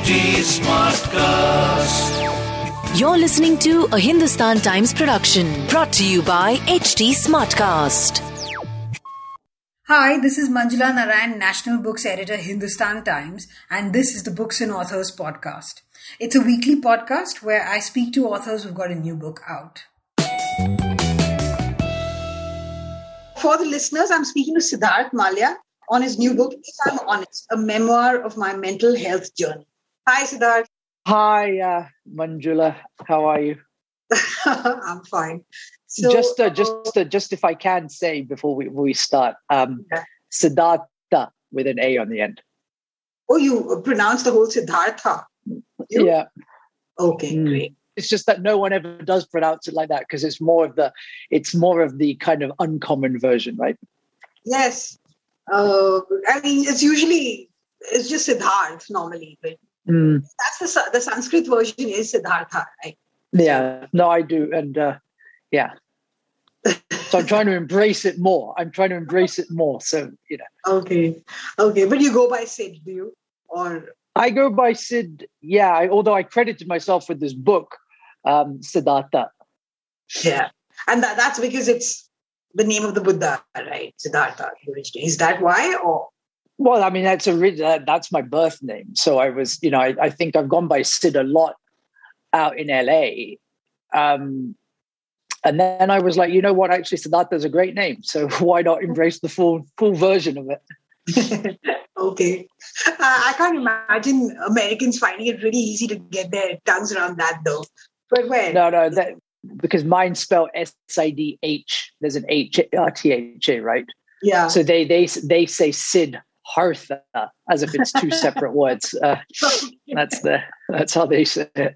HT Smartcast. You're listening to a Hindustan Times production brought to you by HT Smartcast. Hi, this is Manjula Narayan, National Books Editor, Hindustan Times, and this is the Books and Authors podcast. It's a weekly podcast where I speak to authors who've got a new book out. For the listeners, I'm speaking to Siddharth Mallya on his new book, If I'm Honest, a memoir of my mental health journey. Hi, Siddharth. Hi, uh, Manjula. How are you? I'm fine. So, just, uh, just, uh, just if I can say before we, we start, um, Yeah. Siddhartha with an A on the end. oh, you pronounce the whole Siddhartha. You? Yeah, Okay, Mm. great. it's just that no one ever does pronounce it like that because it's more of the, it's more of the kind of uncommon version, right? Yes. Uh, I mean, it's usually, it's just Siddharth normally, but Mm, that's the, the Sanskrit version is Siddhartha, right? yeah, no, I do, and uh, yeah. So I'm trying to embrace it more. I'm trying to embrace it more. So you know, Okay. Okay. But you go by Sid, do you? Or I go by Sid. Yeah, I, although I credited myself with this book, um, Siddhartha. yeah. And that, that's because it's the name of the Buddha, right? Siddhartha originally. Is that why? Or Well, I mean, that's a uh, that's my birth name. So I was, you know, I, I think I've gone by Sid a lot out in LA. Um, and then I was like, you know what? Actually, Siddhartha is a great name. So why not embrace the full full version of it? okay. Uh, I can't imagine Americans finding it really easy to get their tongues around that though. But where? No, no, that because mine's spelled S I D H. There's an H R T H A, right? Yeah. So they they they say Sid Hartha as if it's two separate words. Uh, that's the that's how they say it.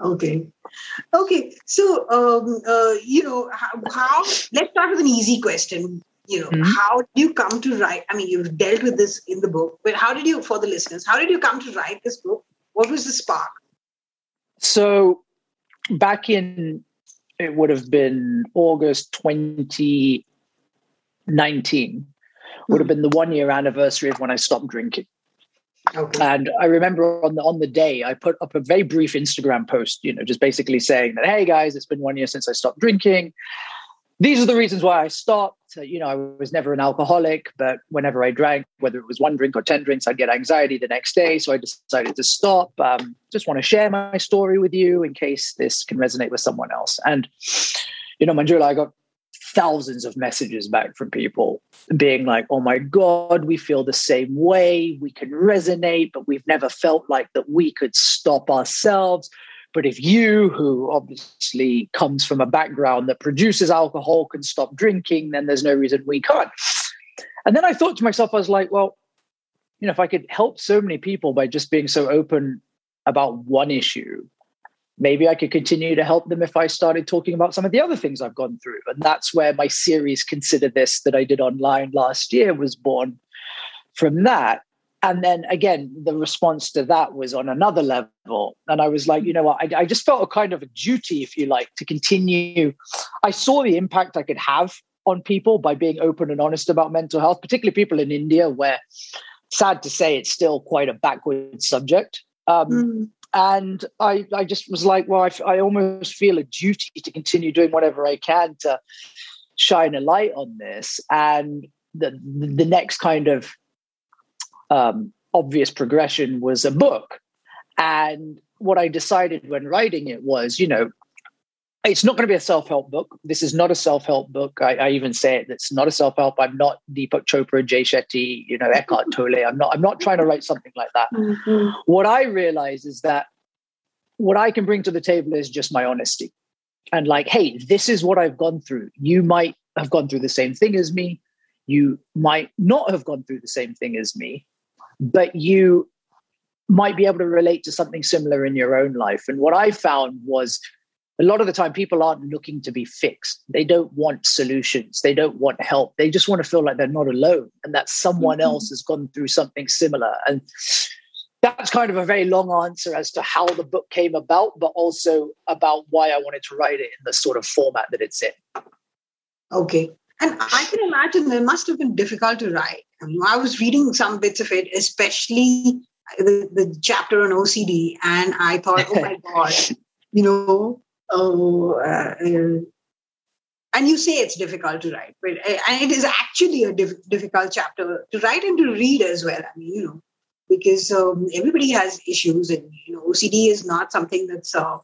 okay okay so um, uh, you know how, how let's start with an easy question you know Mhm. how did you come to write i mean you've dealt with this in the book but how did you for the listeners how did you come to write this book what was the spark So back in it would have been August 2019 would have been the one year anniversary of when I stopped drinking. okay And I remember on the on the day I put up a very brief Instagram post, you know, just basically saying that, hey guys, it's been one year since I stopped drinking. These are the reasons why I stopped. Uh, you know, I was never an alcoholic, but whenever I drank, whether it was one drink or 10 drinks, I'd get anxiety the next day. So I decided to stop. Um, just want to share my story with you in case this can resonate with someone else. And, you know, Manjula, I got thousands of messages back from people being like, oh my God, we feel the same way. We can resonate, but we've never felt like that we could stop ourselves. But if you, who obviously comes from a background that produces alcohol, can stop drinking, then there's no reason we can't. And then I thought to myself, I was like, well, you know, if I could help so many people by just being so open about one issue, maybe I could continue to help them if I started talking about some of the other things I've gone through. And that's where my series Consider This that I did online last year was born from that. And then again, the response to that was on another level. And I was like, you know what, I, I just felt a kind of a duty, if you like, to continue. I saw the impact I could have on people by being open and honest about mental health, particularly people in India, where sad to say it's still quite a backward subject. Um, Mm. And I, I just was like, well, I, almost feel a duty to continue doing whatever I can to shine a light on this. And the the next kind of um, obvious progression was a book. And what I decided when writing it was, you know, it's not going to be a self-help book. This is not a self-help book. I, I even say it. It's not a self-help. I'm not Deepak Chopra, Jay Shetty, you know, Eckhart Tolle. I'm not. I'm not trying to write something like that Mhm. what I realize is that what I can bring to the table is just my honesty. And like, hey, this is what I've gone through. You might have gone through the same thing as me. You might not have gone through the same thing as me, but you might be able to relate to something similar in your own life. And what I found was a lot of the time people aren't looking to be fixed. They don't want solutions. They don't want help. They just want to feel like they're not alone and that someone Mhm. else has gone through something similar. And that's kind of a very long answer as to how the book came about, but also about why I wanted to write it in the sort of format that it's in. Okay. And I can imagine it must have been difficult to write. I, I was reading some bits of it, especially the, the chapter on OCD, and I thought, oh my god, you know, oh, uh, uh, and you say it's difficult to write, but uh, and it is actually a diff- difficult chapter to write and to read as well. I mean, you know, because um, everybody has issues, and you know, OCD is not something that's uh,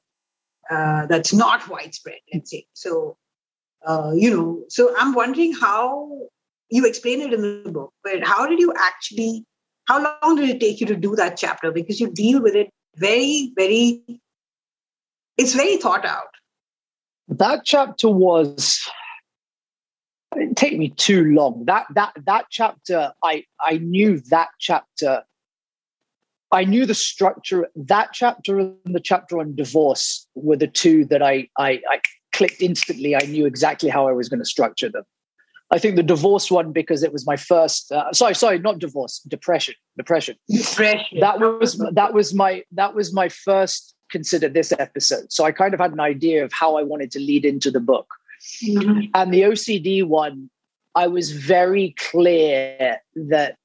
uh, that's not widespread. Let's say so. Uh, you know, so I'm wondering how you explain it in the book, but how did you actually? How long did it take you to do that chapter? Because you deal with it very, very. It's very thought out. That chapter was it didn't take me too long. That that that chapter, I I knew that chapter I knew the structure. That chapter and the chapter on divorce were the two that I, I, I clicked instantly. I knew exactly how I was going to structure them. I think the divorce one because it was my first. Uh, sorry, sorry, not divorce. Depression. Depression. Depression. That was that was my that was my first consider this episode. So I kind of had an idea of how I wanted to lead into the book. Mm-hmm. And the OCD one, I was very clear that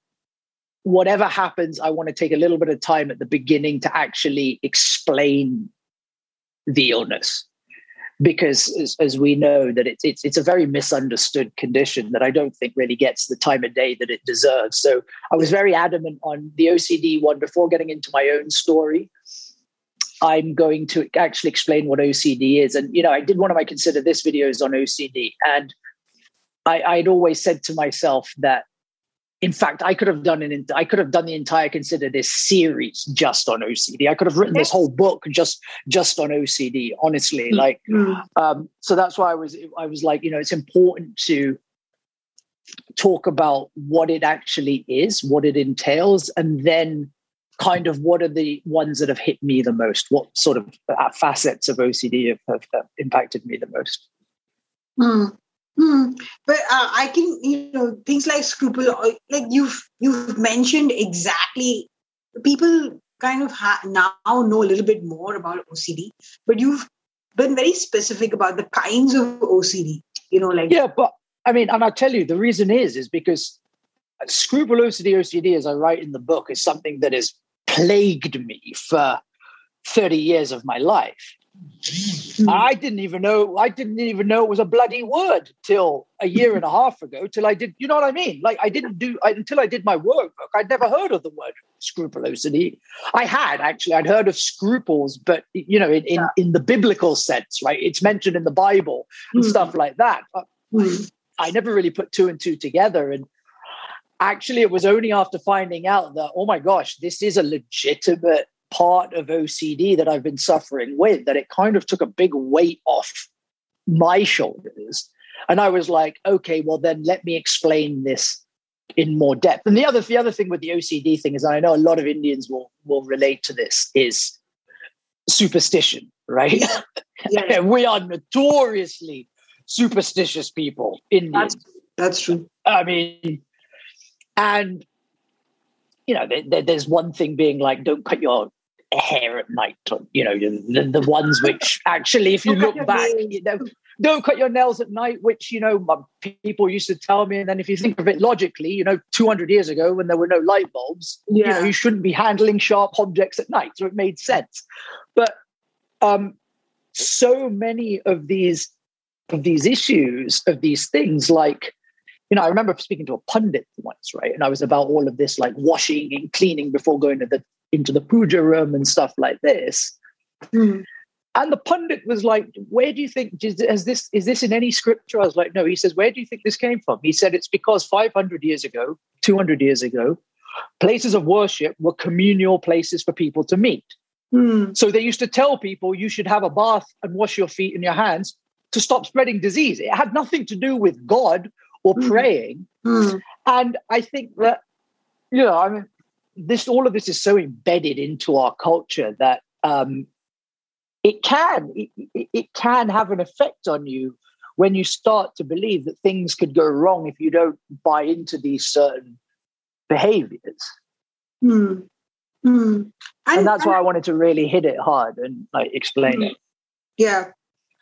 whatever happens, I want to take a little bit of time at the beginning to actually explain the illness. Because as, as we know that it's, it's it's a very misunderstood condition that I don't think really gets the time of day that it deserves. So I was very adamant on the OCD one before getting into my own story. I'm going to actually explain what OCD is. And, you know, I did one of my consider this videos on OCD. And I, I'd always said to myself that in fact, I could have done an I could have done the entire consider this series just on OCD. I could have written this whole book just just on OCD. Honestly, mm-hmm. like, um, so that's why I was I was like, you know, it's important to talk about what it actually is, what it entails, and then kind of what are the ones that have hit me the most? What sort of uh, facets of OCD have, have, have impacted me the most? Mm. Hmm. But uh, I can, you know, things like scruple, uh, like you've you've mentioned exactly. People kind of ha- now know a little bit more about OCD, but you've been very specific about the kinds of OCD. You know, like yeah, but I mean, and I tell you, the reason is is because scruple OCD, OCD, as I write in the book, is something that has plagued me for thirty years of my life. Hmm. I didn't even know I didn't even know it was a bloody word till a year and a half ago. Till I did, you know what I mean? Like I didn't do I, until I did my workbook. I'd never heard of the word scrupulosity. I had actually I'd heard of scruples, but you know, in in, in the biblical sense, right? It's mentioned in the Bible and mm. stuff like that. Mm. I never really put two and two together, and actually, it was only after finding out that oh my gosh, this is a legitimate part of OCD that I've been suffering with that it kind of took a big weight off my shoulders. And I was like, okay, well then let me explain this in more depth. And the other the other thing with the OCD thing is I know a lot of Indians will will relate to this is superstition, right? Yeah. we are notoriously superstitious people, Indians. That's, that's true. I mean, and you know, there, there's one thing being like, don't cut your hair at night. You know, the, the ones which actually, if you look back, you know, don't cut your nails at night, which, you know, people used to tell me. And then if you think of it logically, you know, 200 years ago when there were no light bulbs, yeah. you know, you shouldn't be handling sharp objects at night. So it made sense. But um, so many of these of these issues, of these things, like, you know, I remember speaking to a pundit once, right? And I was about all of this like washing and cleaning before going to the into the puja room and stuff like this. Mm. And the pundit was like, "Where do you think is this? Is this in any scripture?" I was like, "No." He says, "Where do you think this came from?" He said, "It's because 500 years ago, 200 years ago, places of worship were communal places for people to meet. Mm. So they used to tell people you should have a bath and wash your feet and your hands to stop spreading disease. It had nothing to do with God or mm. praying. Mm. And I think that, you know, I mean, this all of this is so embedded into our culture that um, it can it, it can have an effect on you when you start to believe that things could go wrong if you don't buy into these certain behaviors. Mm. Mm. And, and, that's why I wanted to really hit it hard and like explain mm. it. Yeah.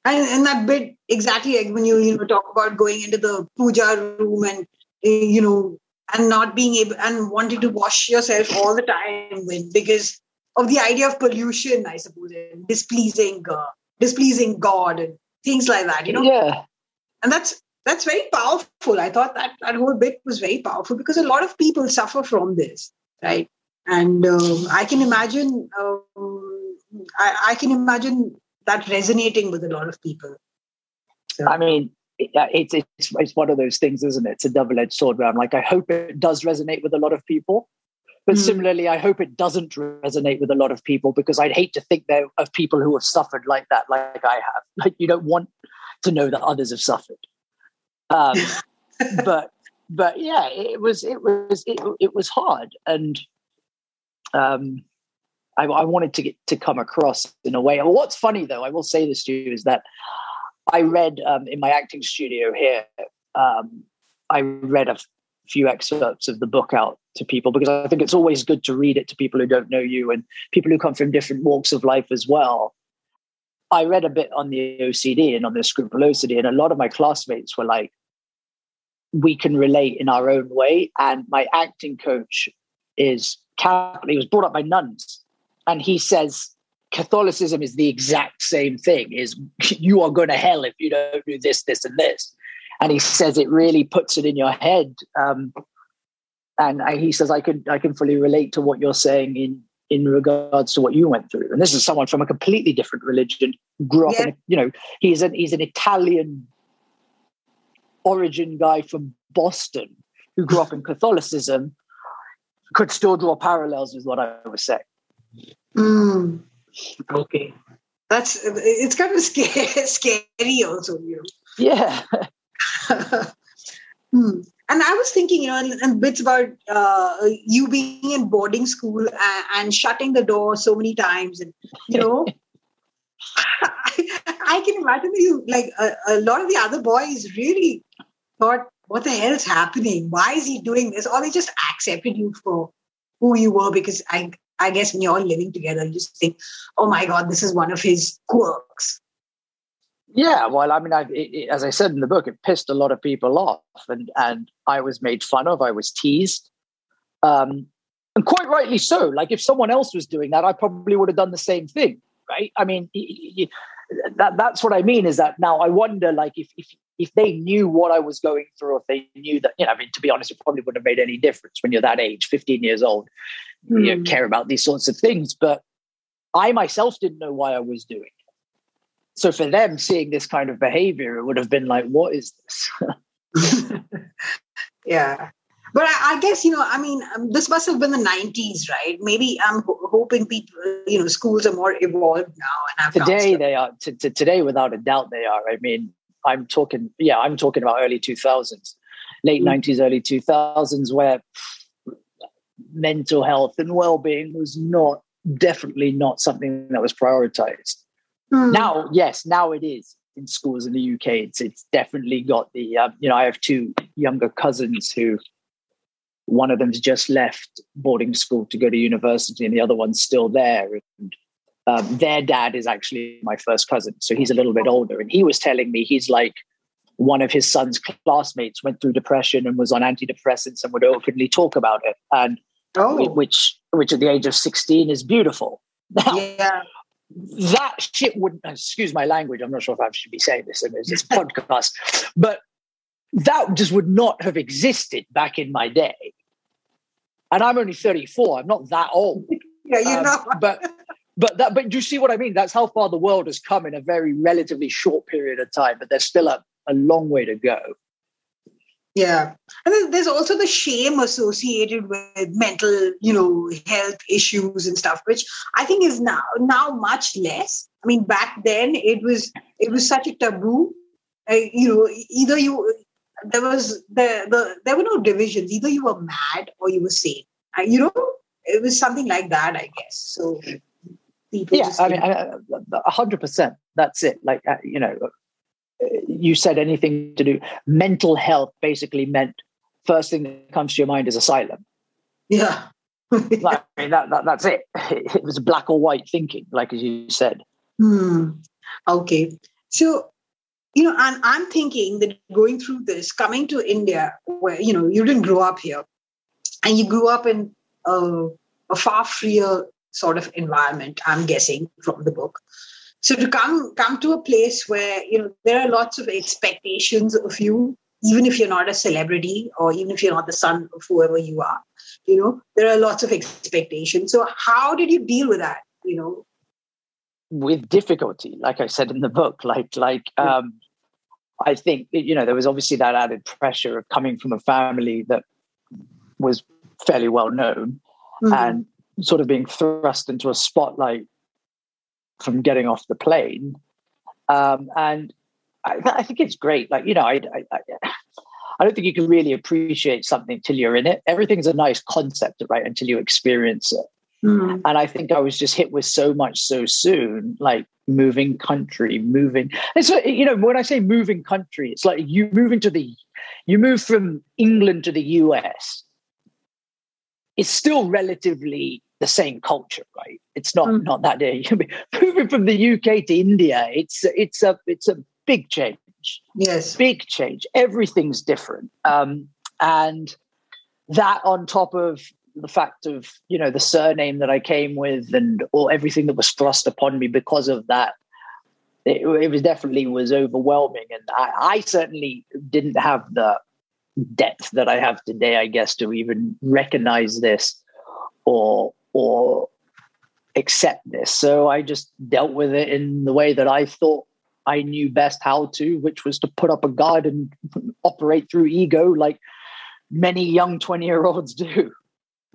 And, and that bit exactly like when you you know talk about going into the puja room and eh, you know and not being able and wanting to wash yourself all the time with because of the idea of pollution, I suppose, and displeasing, uh, displeasing God and things like that. You know, yeah, and that's that's very powerful. I thought that that whole bit was very powerful because a lot of people suffer from this, right? And um, I can imagine, um, I, I, can imagine that resonating with a lot of people. So. I mean, it's, it's it's one of those things, isn't it? It's a double edged sword. Where I'm like, I hope it does resonate with a lot of people, but mm. similarly, I hope it doesn't resonate with a lot of people because I'd hate to think there of people who have suffered like that, like I have. Like you don't want to know that others have suffered. Um, but but yeah, it was it was it, it was hard, and um, I, I wanted to get to come across in a way. What's funny though, I will say this to you, is that I read um, in my acting studio here. Um, I read a few excerpts of the book out to people because I think it's always good to read it to people who don't know you and people who come from different walks of life as well. I read a bit on the OCD and on the scrupulosity, and a lot of my classmates were like, we can relate in our own way. And my acting coach is Catholic, he was brought up by nuns, and he says Catholicism is the exact same thing is you are going to hell if you don't do this, this, and this and he says it really puts it in your head. Um, and I, he says I can I can fully relate to what you're saying in in regards to what you went through. And this is someone from a completely different religion, grew up yeah. in you know he's an he's an Italian origin guy from Boston who grew up in Catholicism, could still draw parallels with what I was saying. Mm. Okay, that's it's kind of scary, scary also, you know. Yeah. hmm. And I was thinking, you know, and, and bits about uh, you being in boarding school and, and, shutting the door so many times, and you know, I, I, can imagine you like a, a lot of the other boys really thought, "What the hell is happening? Why is he doing this?" Or they just accepted you for who you were because I I guess when you're all living together, you just think, oh my God, this is one of his quirks. Yeah, well, I mean, I, it, as I said in the book, it pissed a lot of people off, and and I was made fun of. I was teased, um, and quite rightly so. Like if someone else was doing that, I probably would have done the same thing, right? I mean, that that's what I mean. Is that now I wonder, like, if if if they knew what I was going through, if they knew that, you know, I mean, to be honest, it probably wouldn't have made any difference when you're that age, 15 years old, mm. you hmm. care about these sorts of things. But I myself didn't know why I was doing it. so for them seeing this kind of behavior it would have been like what is this yeah but I, I, guess you know i mean um, this must have been the 90s right maybe i'm ho- hoping people you know schools are more evolved now and today they are t- t- today without a doubt they are i mean i'm talking yeah i'm talking about early 2000s late mm-hmm. 90s early 2000s where mental health and well-being was not definitely not something that was prioritized Mm. Now, yes, now it is in schools in the UK. It's it's definitely got the um, you know I have two younger cousins who one of them's just left boarding school to go to university, and the other one's still there. And um, their dad is actually my first cousin, so he's a little bit older, and he was telling me he's like one of his son's classmates went through depression and was on antidepressants and would openly talk about it, and oh. which which at the age of sixteen is beautiful. Now, yeah that shit wouldn't, excuse my language i'm not sure if i should be saying this in this podcast but that just would not have existed back in my day and i'm only 34 i'm not that old yeah you um, know but but that but do you see what i mean that's how far the world has come in a very relatively short period of time but there's still a, a long way to go yeah. And there's also the shame associated with mental, you know, health issues and stuff, which I think is now now much less. I mean, back then it was it was such a taboo. Uh, you know, either you there was the, the there were no divisions. Either you were mad or you were sane. Uh, you know, it was something like that, I guess. So people. Yeah, I mean, a hundred percent. That's it. Like uh, you know, you said anything to do mental health basically meant first thing that comes to your mind is asylum yeah like, I mean, that, that, that's it it was black or white thinking like as you said hmm. okay so you know and i'm thinking that going through this coming to india where you know you didn't grow up here and you grew up in a, a far freer sort of environment. I'm guessing from the book. So to come come to a place where you know there are lots of expectations of you, even if you're not a celebrity or even if you're not the son of whoever you are, you know there are lots of expectations. So how did you deal with that? You know, with difficulty, like I said in the book, like like um, I think you know there was obviously that added pressure of coming from a family that was fairly well known mm-hmm. and sort of being thrust into a spotlight from getting off the plane. Um, and I, I, think it's great. Like you know, I, I, I don't think you can really appreciate something till you're in it. Everything's a nice concept, right? Until you experience it. Mm. And I think I was just hit with so much so soon, like moving country, moving. It's like, you know, when I say moving country, it's like you move into the, you move from England to the US. It's still relatively the same culture, right? It's not mm. not that day. moving from the UK to India, it's it's a it's a big change. Yes, big change. Everything's different, um, and that on top of the fact of you know the surname that I came with and or everything that was thrust upon me because of that it, it was definitely was overwhelming and I, I, certainly didn't have the depth that I have today I guess to even recognize this or or accept this so I just dealt with it in the way that I thought I knew best how to which was to put up a guard and operate through ego like many young 20 year olds do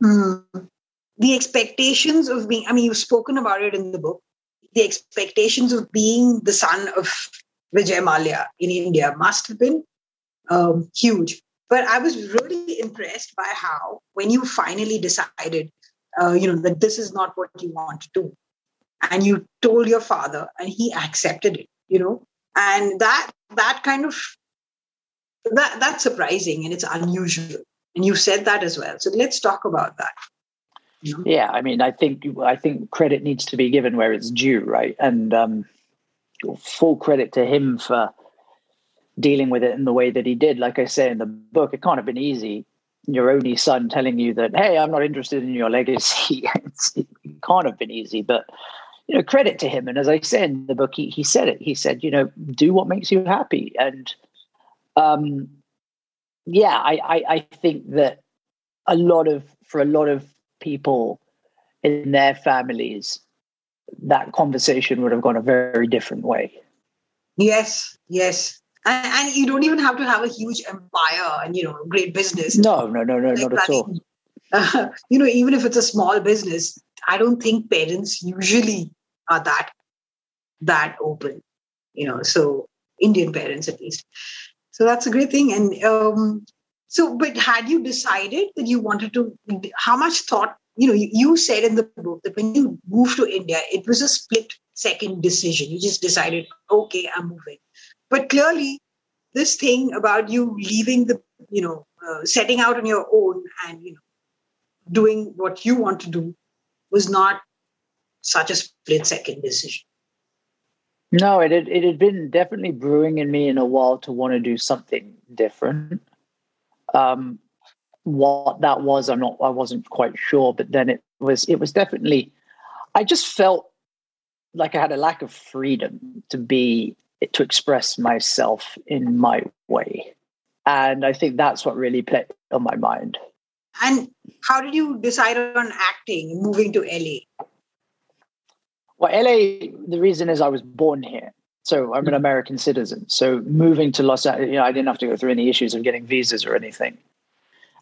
Mm. The expectations of being, I mean, you've spoken about it in the book, the expectations of being the son of Vijay Mallya in India must have been um, huge. But I was really impressed by how, when you finally decided, uh, you know, that this is not what you want to do, and you told your father, and he accepted it, you know, and that that kind of that that's surprising and it's unusual. And you said that as well. So let's talk about that. Yeah i mean i think i think credit needs to be given where it's due right? And um, full credit to him for dealing with it in the way that he did. Like i say in the book it can't have been easy your only son telling you that hey i'm not interested in your legacy it can't have been easy but you know credit to him and as i say in the book he, he said it he said you know do what makes you happy and um yeah, I, I, I think that a lot of for a lot of people in their families, that conversation would have gone a very different way. Yes, yes. And, and, you don't even have to have a huge empire and you know great business. No, no, no, no, like not at all. Uh, you know, even if it's a small business, I don't think parents usually are that that open. You know, so Indian parents at least. So that's a great thing. And um, so, but had you decided that you wanted to, how much thought, you know, you, you said in the book that when you moved to India, it was a split second decision. You just decided, okay, I'm moving. But clearly, this thing about you leaving the, you know, uh, setting out on your own and, you know, doing what you want to do was not such a split second decision. No, it had, it had been definitely brewing in me in a while to want to do something different. Um, what that was, I'm not, I wasn't quite sure. But then it was, it was definitely. I just felt like I had a lack of freedom to be to express myself in my way, and I think that's what really played on my mind. And how did you decide on acting, moving to LA? Well, LA, the reason is I was born here. So I'm an mm-hmm. American citizen. So moving to Los Angeles, you know, I didn't have to go through any issues of getting visas or anything.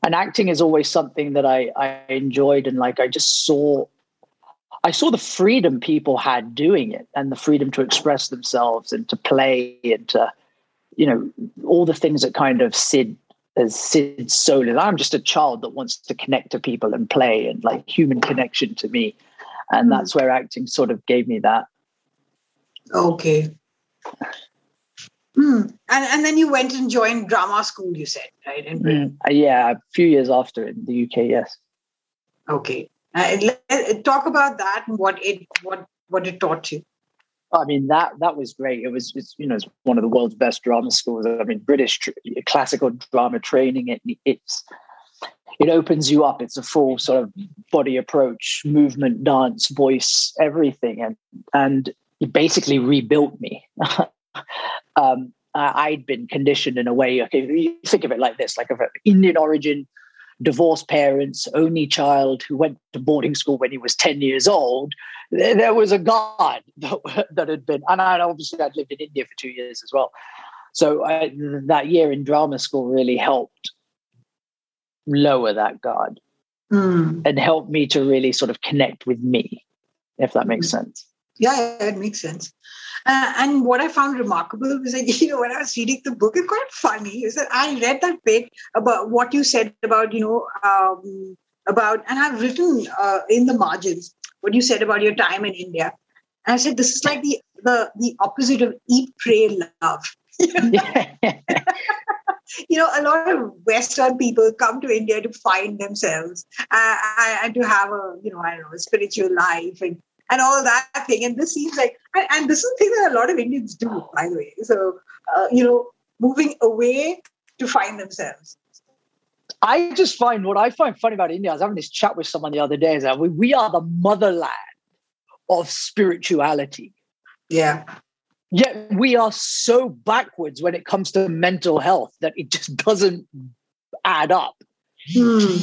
And acting is always something that I, I enjoyed and like I just saw I saw the freedom people had doing it and the freedom to express themselves and to play and to, you know, all the things that kind of Sid as Sid's soul. And I'm just a child that wants to connect to people and play and like human connection to me and mm. that's where acting sort of gave me that. Okay. Mm. And and then you went and joined drama school. You said right? Mm. Yeah, a few years after in the UK. Yes. Okay. Uh, let, talk about that and what it what what it taught you. I mean that that was great. It was it's, you know it's one of the world's best drama schools. I mean British tr- classical drama training. It, it's it opens you up. It's a full sort of body approach, movement, dance, voice, everything, and and it basically rebuilt me. um, I'd been conditioned in a way. Okay, you think of it like this: like of Indian origin, divorced parents, only child who went to boarding school when he was ten years old. There was a God that, that had been, and I obviously I'd lived in India for two years as well. So I, that year in drama school really helped lower that guard mm. and help me to really sort of connect with me, if that makes hmm. sense. Yeah, it makes sense. Uh, and what I found remarkable was that, you know, when I was reading the book, it's quite funny. Is that I read that bit about what you said about, you know, um, about, and I've written uh, in the margins what you said about your time in India. And I said, this is like the, the, the opposite of eat, pray, love. you know, a lot of Western people come to India to find themselves uh, and to have a, you know, I don't know, a spiritual life and, and all that thing. And this seems like, and, and this is the thing that a lot of Indians do, by the way. So, uh, you know, moving away to find themselves. I just find what I find funny about India. I was having this chat with someone the other day. Is that we, we are the motherland of spirituality. Yeah. Yet we are so backwards when it comes to mental health that it just doesn't add up. Hmm.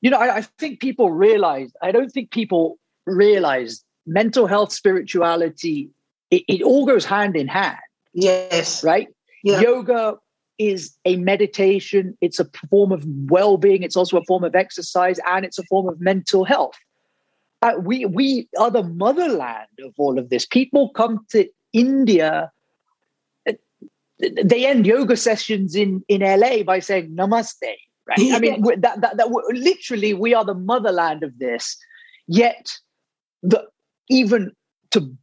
You know, I, I think people realize, I don't think people realize mental health, spirituality, it, it all goes hand in hand. Yes. Right? Yeah. Yoga is a meditation, it's a form of well being, it's also a form of exercise, and it's a form of mental health. Uh, we, we are the motherland of all of this. People come to India, they end yoga sessions in, in LA by saying namaste, right? I mean, that, that, that literally we are the motherland of this. Yet, the even to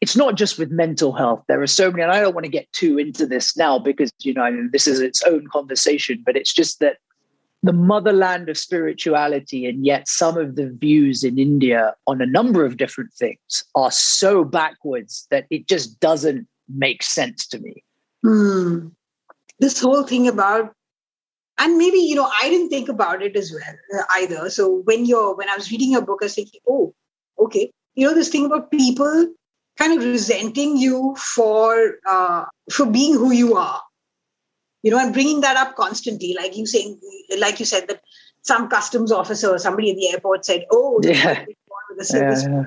it's not just with mental health. There are so many, and I don't want to get too into this now because you know this is its own conversation. But it's just that the motherland of spirituality, and yet some of the views in India on a number of different things are so backwards that it just doesn't make sense to me. Hmm. This whole thing about, and maybe you know, I didn't think about it as well uh, either. So when you're when I was reading your book, I was thinking, oh, okay, you know, this thing about people kind of resenting you for uh, for being who you are you know, and bringing that up constantly, like you saying, like you said that some customs officer or somebody at the airport said, "Oh, yeah, the service yeah,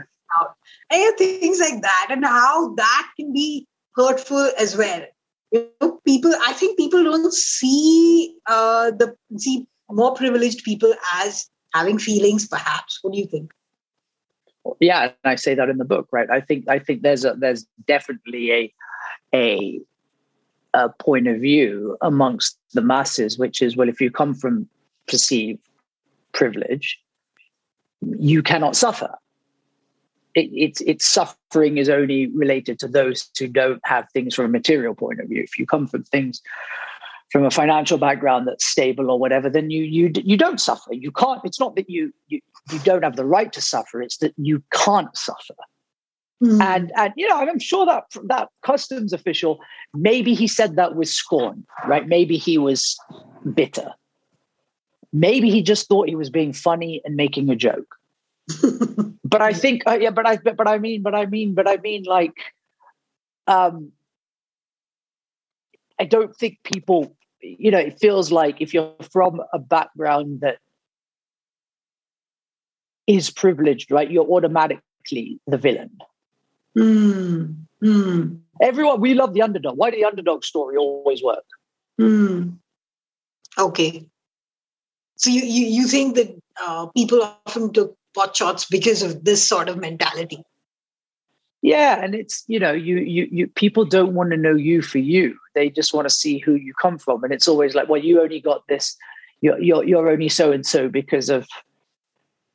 yeah. and things like that, and how that can be hurtful as well. You know, people, I think people don't see uh, the see more privileged people as having feelings. Perhaps, what do you think? Yeah, and I say that in the book, right? I think I think there's a there's definitely a a uh, point of view amongst the masses, which is, well, if you come from perceived privilege, you cannot suffer. It, it's, it's suffering is only related to those who don't have things from a material point of view. If you come from things from a financial background that's stable or whatever, then you you you don't suffer. You can't. It's not that you you you don't have the right to suffer. It's that you can't suffer. Mm. And and you know, I'm sure that that customs official, maybe he said that with scorn, right? Maybe he was bitter. Maybe he just thought he was being funny and making a joke. but I think, uh, yeah, but I, but, but I mean, but I mean, but I mean, like, um, I don't think people, you know, it feels like if you're from a background that is privileged, right, you're automatically the villain. Mm, mm. Everyone, we love the underdog. Why do the underdog story always work? Mm. Okay. So you, you, you think that uh, people often took pot shots because of this sort of mentality? Yeah, and it's you know you you you people don't want to know you for you. They just want to see who you come from, and it's always like, well, you only got this. You're you're, you're only so and so because of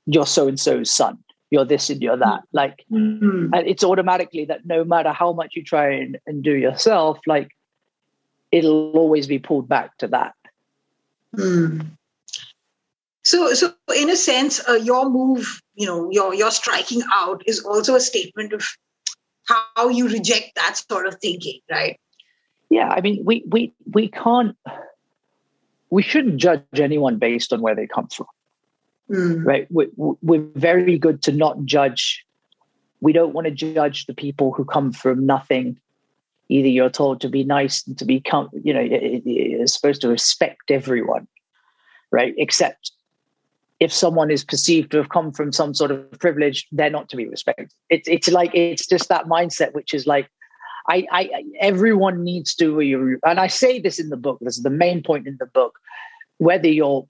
you're so and so's son you're this and you're that like mm-hmm. and it's automatically that no matter how much you try and, and do yourself like it'll always be pulled back to that mm. So so in a sense uh, your move you know your your striking out is also a statement of how you reject that sort of thinking right yeah i mean we we we can't we shouldn't judge anyone based on where they come from. Mm. Right? We, we're very good to not judge. We don't want to judge the people who come from nothing. Either you're told to be nice and to be, you know, you're supposed to respect everyone, right? Except if someone is perceived to have come from some sort of privilege, they're not to be respected. It's it's like it's just that mindset, which is like, I, I everyone needs to, and I say this in the book. This is the main point in the book. Whether you're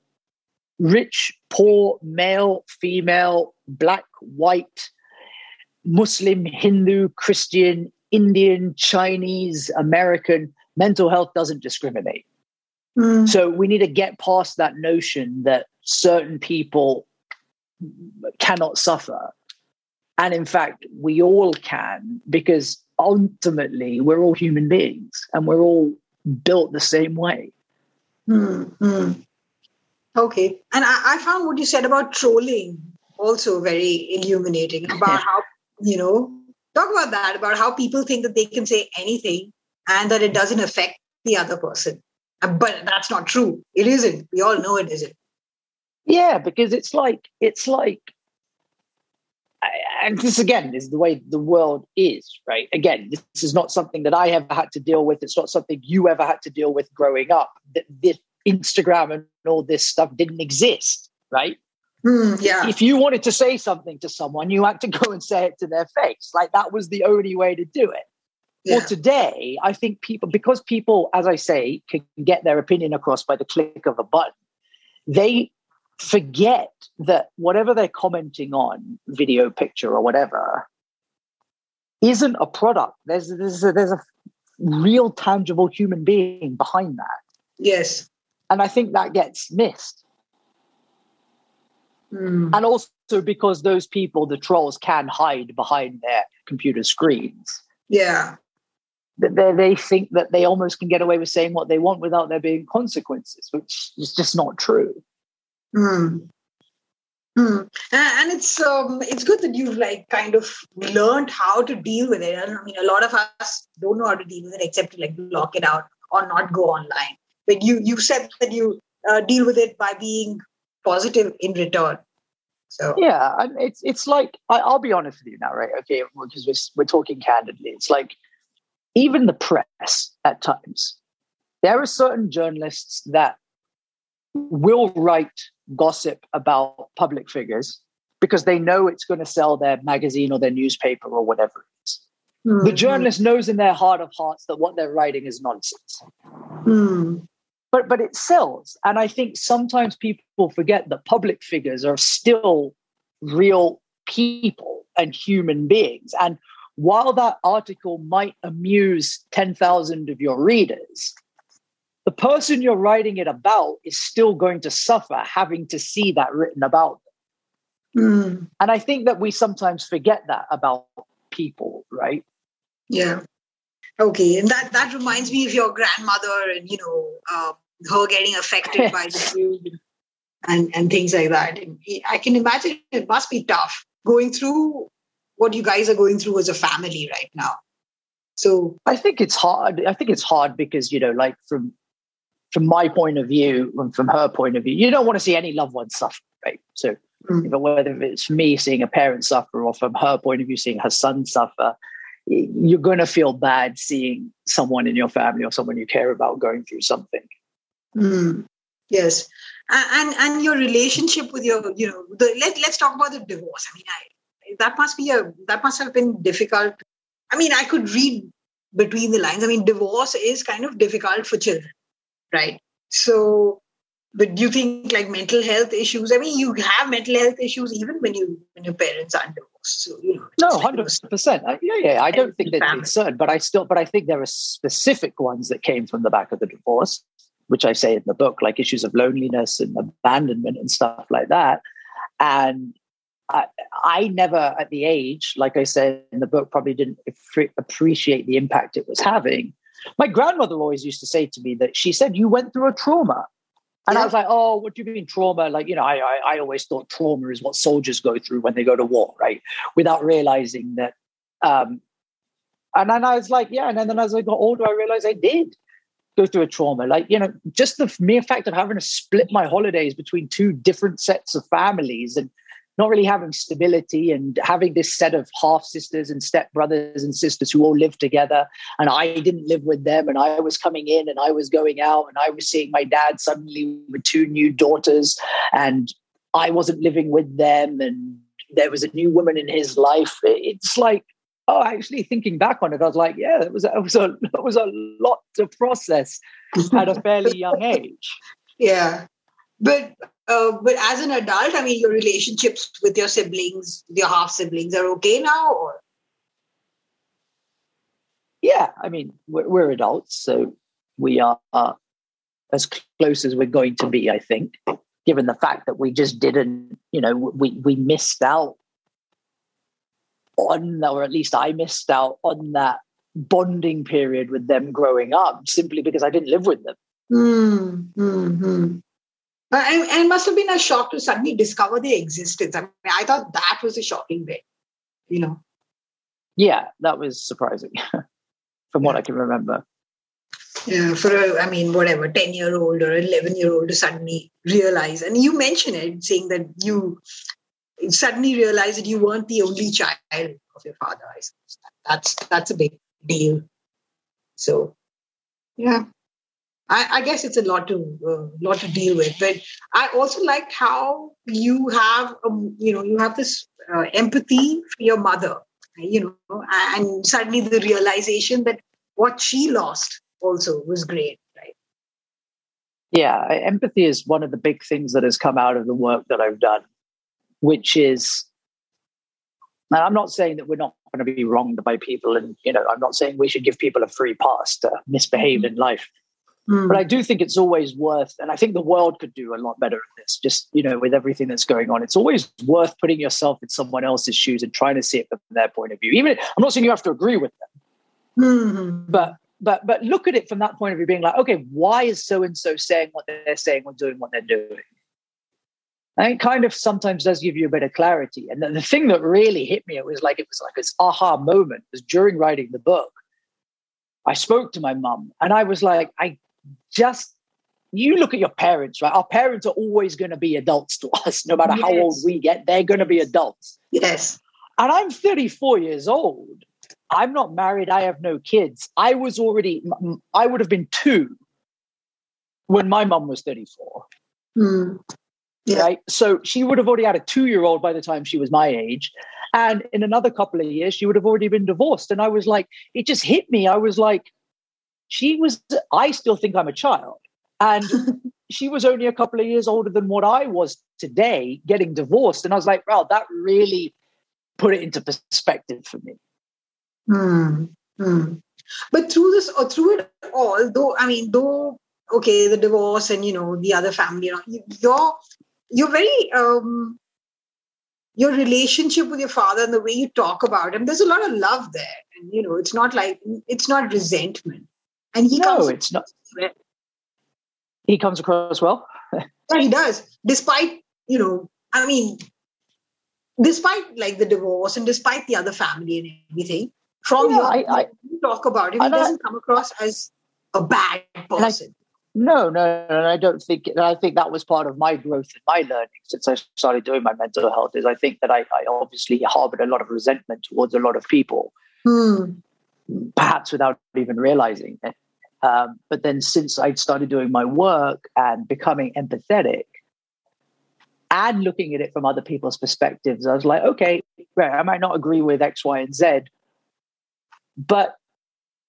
rich, poor, male, female, black, white, Muslim, Hindu, Christian, Indian, Chinese, American, mental health doesn't discriminate. Mm. So we need to get past that notion that certain people cannot suffer. And in fact, we all can because ultimately we're all human beings and we're all built the same way. Mm-hmm. Okay. And I, I, found what you said about trolling also very illuminating about how, you know, talk about that, about how people think that they can say anything and that it doesn't affect the other person. But that's not true. It isn't. We all know it isn't. Yeah, because it's like it's like, and this again is the way the world is, right? Again, this is not something that I ever had to deal with. It's not something you ever had to deal with growing up. That this Instagram and all this stuff didn't exist, right? Mm, yeah. If you wanted to say something to someone, you had to go and say it to their face. Like that was the only way to do it. Yeah. Well, today, I think people, because people, as I say, can get their opinion across by the click of a button, they forget that whatever they're commenting on, video, picture, or whatever, isn't a product. There's there's a, there's a real, tangible human being behind that. Yes, and I think that gets missed. Mm. And also because those people, the trolls, can hide behind their computer screens. Yeah. They, they think that they almost can get away with saying what they want without there being consequences, which is just not true. Mm. Mm. And it's um, it's good that you've like kind of learned how to deal with it. I mean, a lot of us don't know how to deal with it except to like block it out or not go online. But you you said that you uh, deal with it by being positive in return. So yeah, it's it's like I, will be honest with you now, right? Okay, because we're we're talking candidly. It's like even the press at times. There are certain journalists that will write gossip about public figures because they know it's going to sell their magazine or their newspaper or whatever it is. Mm-hmm. The journalist knows in their heart of hearts that what they're writing is nonsense. Mm. But but it sells. And I think sometimes people forget that public figures are still real people and human beings. And while that article might amuse 10,000 of your readers, the person you're writing it about is still going to suffer having to see that written about them. Mm. And I think that we sometimes forget that about people, right? Yeah. Okay, and that that reminds me of your grandmother, and you know, uh, her getting affected by the news and and things like that. And I can imagine it must be tough going through what you guys are going through as a family right now. So I think it's hard. I think it's hard because you know, like from from my point of view and from her point of view, you don't want to see any loved ones suffer, right? So, mm. whether it's me seeing a parent suffer or from her point of view seeing her son suffer, you're going to feel bad seeing someone in your family or someone you care about going through something. Mm. Yes, and and your relationship with your, you know, the, let let's talk about the divorce. I mean, I, that must be a that must have been difficult. I mean, I could read between the lines. I mean, divorce is kind of difficult for children right? So, but do you think like mental health issues? I mean, you have mental health issues even when you when your parents are divorced. So you know, no, hundred percent. Uh, yeah, yeah. I don't think that it's certain, but I still, but I think there are specific ones that came from the back of the divorce, which I say in the book, like issues of loneliness and abandonment and stuff like that. And I, I never, at the age, like I said in the book, probably didn't appreciate the impact it was having my grandmother always used to say to me that she said, You went through a trauma. And yeah. I was like, oh, what do you mean trauma? Like, you know, I, I, I always thought trauma is what soldiers go through when they go to war, right? Without realizing that. Um, and then I was like, yeah. And then as I got older, I realized I did. go through a trauma. Like, you know, just the mere fact of having to split my holidays between two different sets of families and not really having stability and having this set of half sisters and step brothers and sisters who all live together. And I didn't live with them. And I was coming in and I was going out and I was seeing my dad suddenly with two new daughters and I wasn't living with them. And there was a new woman in his life. It's like, oh, actually thinking back on it, I was like, yeah, it was, it was, a, it was a lot to process at a fairly young age. Yeah. But uh, but as an adult, I mean, your relationships with your siblings, your half siblings, are okay now, or? Yeah, I mean, we're, we're adults, so we are uh, as close as we're going to be. I think, given the fact that we just didn't, you know, we we missed out on, or at least I missed out on that bonding period with them growing up, simply because I didn't live with them. Mm-hmm. Uh, and, and, it must have been a shock to suddenly discover their existence. I mean, I thought that was a shocking bit, you know. Yeah, that was surprising from what I can remember. Yeah, for a, I mean, whatever, 10 year old or 11 year old to suddenly realize, and you mentioned it, saying that you suddenly realized that you weren't the only child of your father. I suppose that's that's a big deal. So, yeah, I, I, guess it's a lot to uh, lot to deal with. But I also liked how you have um, you know you have this uh, empathy for your mother, you know, and suddenly the realization that what she lost also was great, right? Yeah, empathy is one of the big things that has come out of the work that I've done, which is. And I'm not saying that we're not going to be wronged by people, and you know, I'm not saying we should give people a free pass to misbehave mm-hmm. in life Mm. But I do think it's always worth, and I think the world could do a lot better at this, just, you know, with everything that's going on. It's always worth putting yourself in someone else's shoes and trying to see it from their point of view. Even, I'm not saying you have to agree with them, mm-hmm. but, but, but look at it from that point of view, being like, okay, why is so and so saying what they're saying or doing what they're doing? And it kind of sometimes does give you a bit of clarity. And the, the thing that really hit me, it was like, it was like this aha moment was during writing the book. I spoke to my mum and I was like, I just you look at your parents, right? Our parents are always going to be adults to us, no matter yes. how old we get, they're going to be adults. Yes. And I'm 34 years old. I'm not married. I have no kids. I was already, I would have been two when my mum was 34. Mm. Yeah. Right. So she would have already had a two year old by the time she was my age. And in another couple of years, she would have already been divorced. And I was like, it just hit me. I was like, she was, I still think I'm a child. And she was only a couple of years older than what I was today, getting divorced. And I was like, wow, that really put it into perspective for me. Hmm. Hmm. But through this, or through it all, though, I mean, though, okay, the divorce and, you know, the other family, you know, you're, you're very, um, your relationship with your father and the way you talk about him, there's a lot of love there. And, you know, it's not like, it's not resentment. And he no, it's not. He comes across well. yeah, he does. Despite, you know, I mean, despite like the divorce and despite the other family and everything, from yeah, your I, I, you talk about him, he doesn't come across as a bad person. no, no, no, I don't think. I think that was part of my growth and my learning since I started doing my mental health. Is I think that I, I obviously harbored a lot of resentment towards a lot of people, hmm. perhaps without even realizing it. Um, but then since I'd started doing my work and becoming empathetic and looking at it from other people's perspectives, I was like, okay, right, I might not agree with X, Y, and Z, but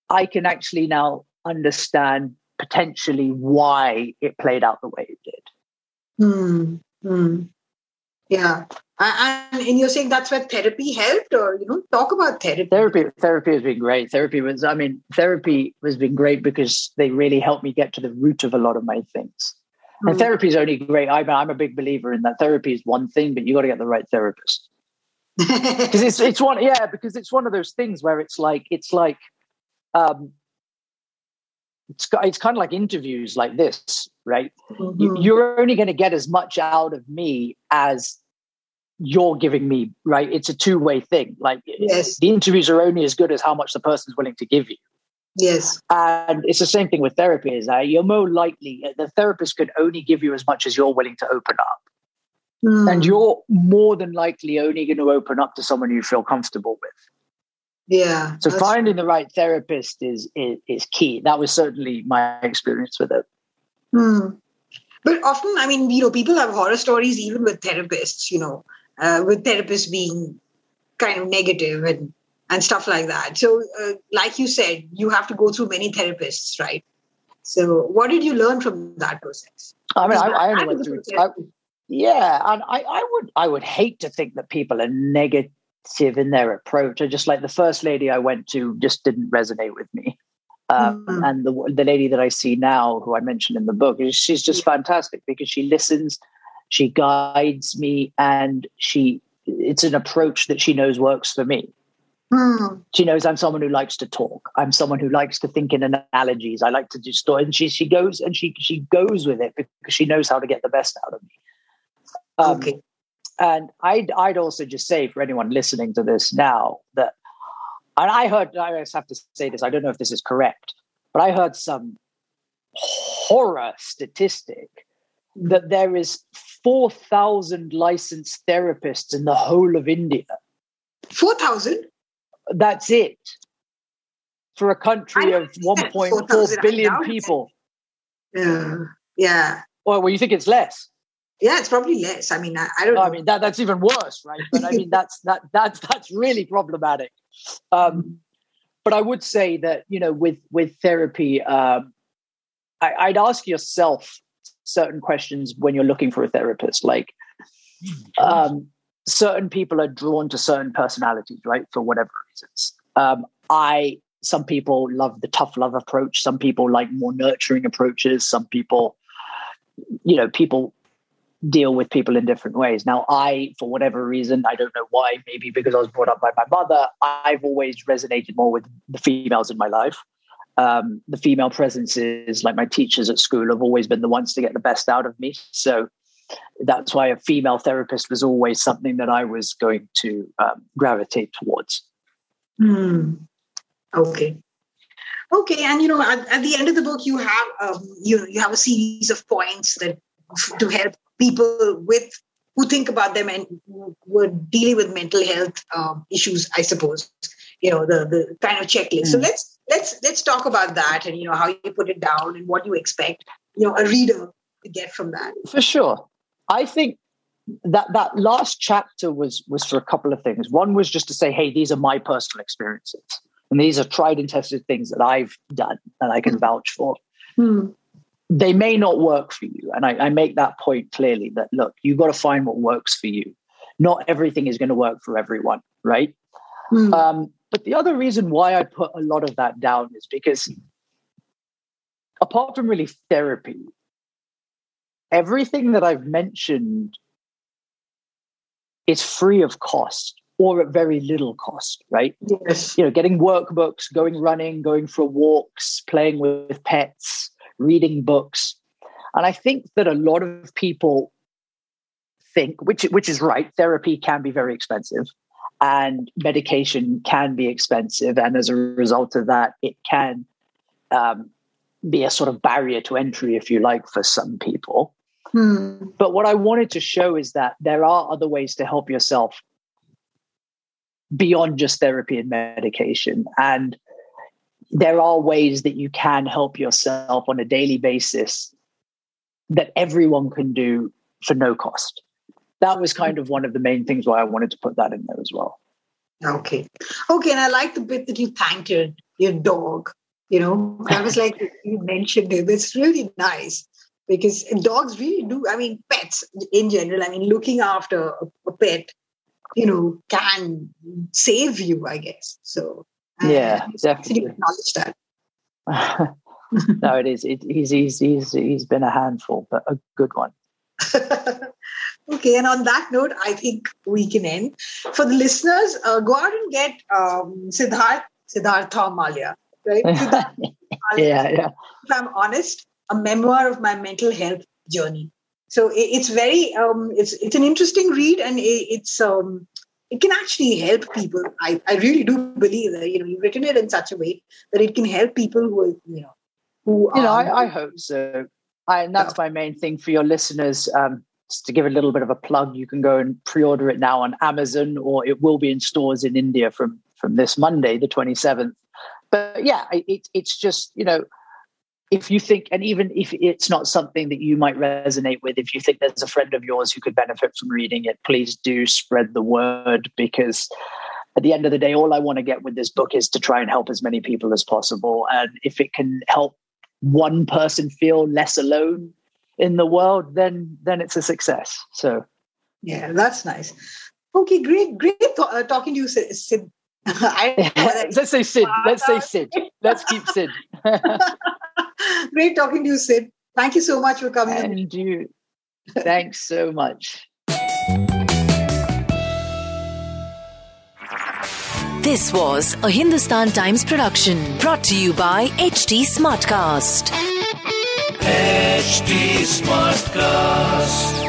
I can actually now understand potentially why it played out the way it did. Hmm. hmm. Yeah. And, and you're saying that's where therapy helped, or you know, talk about therapy. Therapy, therapy has been great. Therapy was, I mean, therapy has been great because they really helped me get to the root of a lot of my things. Mm. And therapy is only great. I'm, I'm a big believer in that. Therapy is one thing, but you got to get the right therapist. Because it's it's one, yeah, because it's one of those things where it's like it's like, um, it's it's kind of like interviews like this, right? Mm-hmm. You're only going to get as much out of me as you're giving me, right? It's a two way thing. Like yes. the interviews are only as good as how much the person's willing to give you. Yes. And it's the same thing with therapy is that you're more likely, the therapist can only give you as much as you're willing to open up. Mm. And you're more than likely only going to open up to someone you feel comfortable with. Yeah. So finding the right therapist is, is, is key. That was certainly my experience with it. Hmm. But often, I mean, you know, people have horror stories even with therapists. You know, uh, with therapists being kind of negative and and stuff like that. So, uh, like you said, you have to go through many therapists, right? So, what did you learn from that process? I mean, I, I only went through. I, yeah, and I, I would I would hate to think that people are negative in their approach. I just like the first lady I went to just didn't resonate with me. Um, mm-hmm. And the the lady that I see now, who I mentioned in the book, she's just fantastic because she listens, she guides me, and she it's an approach that she knows works for me. Mm. She knows I'm someone who likes to talk. I'm someone who likes to think in analogies. I like to do stories, and she she goes and she she goes with it because she knows how to get the best out of me. Um, okay. And I'd I'd also just say for anyone listening to this now that, and I heard I just have to say this. I don't know if this is correct, but I heard some horror statistic that there is four thousand licensed therapists in the whole of India. Four thousand that's it for a country of 1.4 billion people. Yeah. Yeah. Well, well, you think it's less? Yeah, it's probably less. I mean, I, I don't. No, I mean that that's even worse, right? But I mean that's that that's that's really problematic. Um, but I would say that you know, with with therapy, um, I, I'd ask yourself certain questions when you're looking for a therapist, like, um, certain people are drawn to certain personalities, right? For whatever reasons. Um, I some people love the tough love approach. Some people like more nurturing approaches. Some people, you know, people deal with people in different ways. Now, I, for whatever reason, I don't know why, maybe because I was brought up by my mother, I've always resonated more with the females in my life. Um, the female presences, like my teachers at school, have always been the ones to get the best out of me. So that's why a female therapist was always something that I was going to um, gravitate towards. Mm. Okay. Okay, and you know, at, at, the end of the book, you have um, you you have a series of points that to help people with who think about them and who are dealing with mental health um, issues. I suppose you know the the kind of checklist. Mm. So let's let's let's talk about that and you know how you put it down and what you expect you know a reader to get from that. For sure. I think that that last chapter was was for a couple of things. One was just to say, hey, these are my personal experiences, and these are tried and tested things that I've done and I can hmm. vouch for. Hmm. They may not work for you, and I, I make that point clearly. That look, you've got to find what works for you. Not everything is going to work for everyone, right? Hmm. Um, but the other reason why I put a lot of that down is because apart from really therapy, everything that I've mentioned is free of cost or at very little cost, right? Yes. You know, getting workbooks, going running, going for walks, playing with pets, reading books. And I think that a lot of people think, which which is right, therapy can be very expensive and medication can be expensive. And as a result of that, it can um, be a sort of barrier to entry, if you like, for some people. Hmm. But what I wanted to show is that there are other ways to help yourself beyond just therapy and medication. And there are ways that you can help yourself on a daily basis that everyone can do for no cost. That was kind of one of the main things why I wanted to put that in there as well. Okay. Okay. And I like the bit that you thanked your, your dog. You know, I was like, you mentioned it. It's really nice because dogs really do i mean pets in general i mean looking after a, a pet you know can save you i guess so yeah definitely. acknowledge that. No it is. It, he's, he's he's he's been a handful but a good one. Okay and on that note i think we can end. For the listeners uh, go out and get um, siddharth siddhartha Mallya right? Yeah yeah. If i'm honest a memoir of my mental health journey. So it's very um, it's it's an interesting read, and it's um, it can actually help people. I, I really do believe that you know you've written it in such a way that it can help people who are you know who you know I, I hope so. I, and that's my main thing for your listeners. Um, just to give a little bit of a plug, you can go and pre-order it now on Amazon, or it will be in stores in India from from this Monday, the twenty seventh. But yeah, it, it's just you know if you think, and even if it's not something that you might resonate with, if you think there's a friend of yours who could benefit from reading it, please do spread the word because at the end of the day, all I want to get with this book is to try and help as many people as possible. And if it can help one person feel less alone in the world, then then it's a success. So, yeah, that's nice. Okay, great, great uh, talking to you, Sid. I, let's say Sid. Let's say Sid. Let's keep Sid. Great talking to you, Sid. Thank you so much for coming. And you. Thanks so much. This was a Hindustan Times production brought to you by HT Smartcast. HT Smartcast.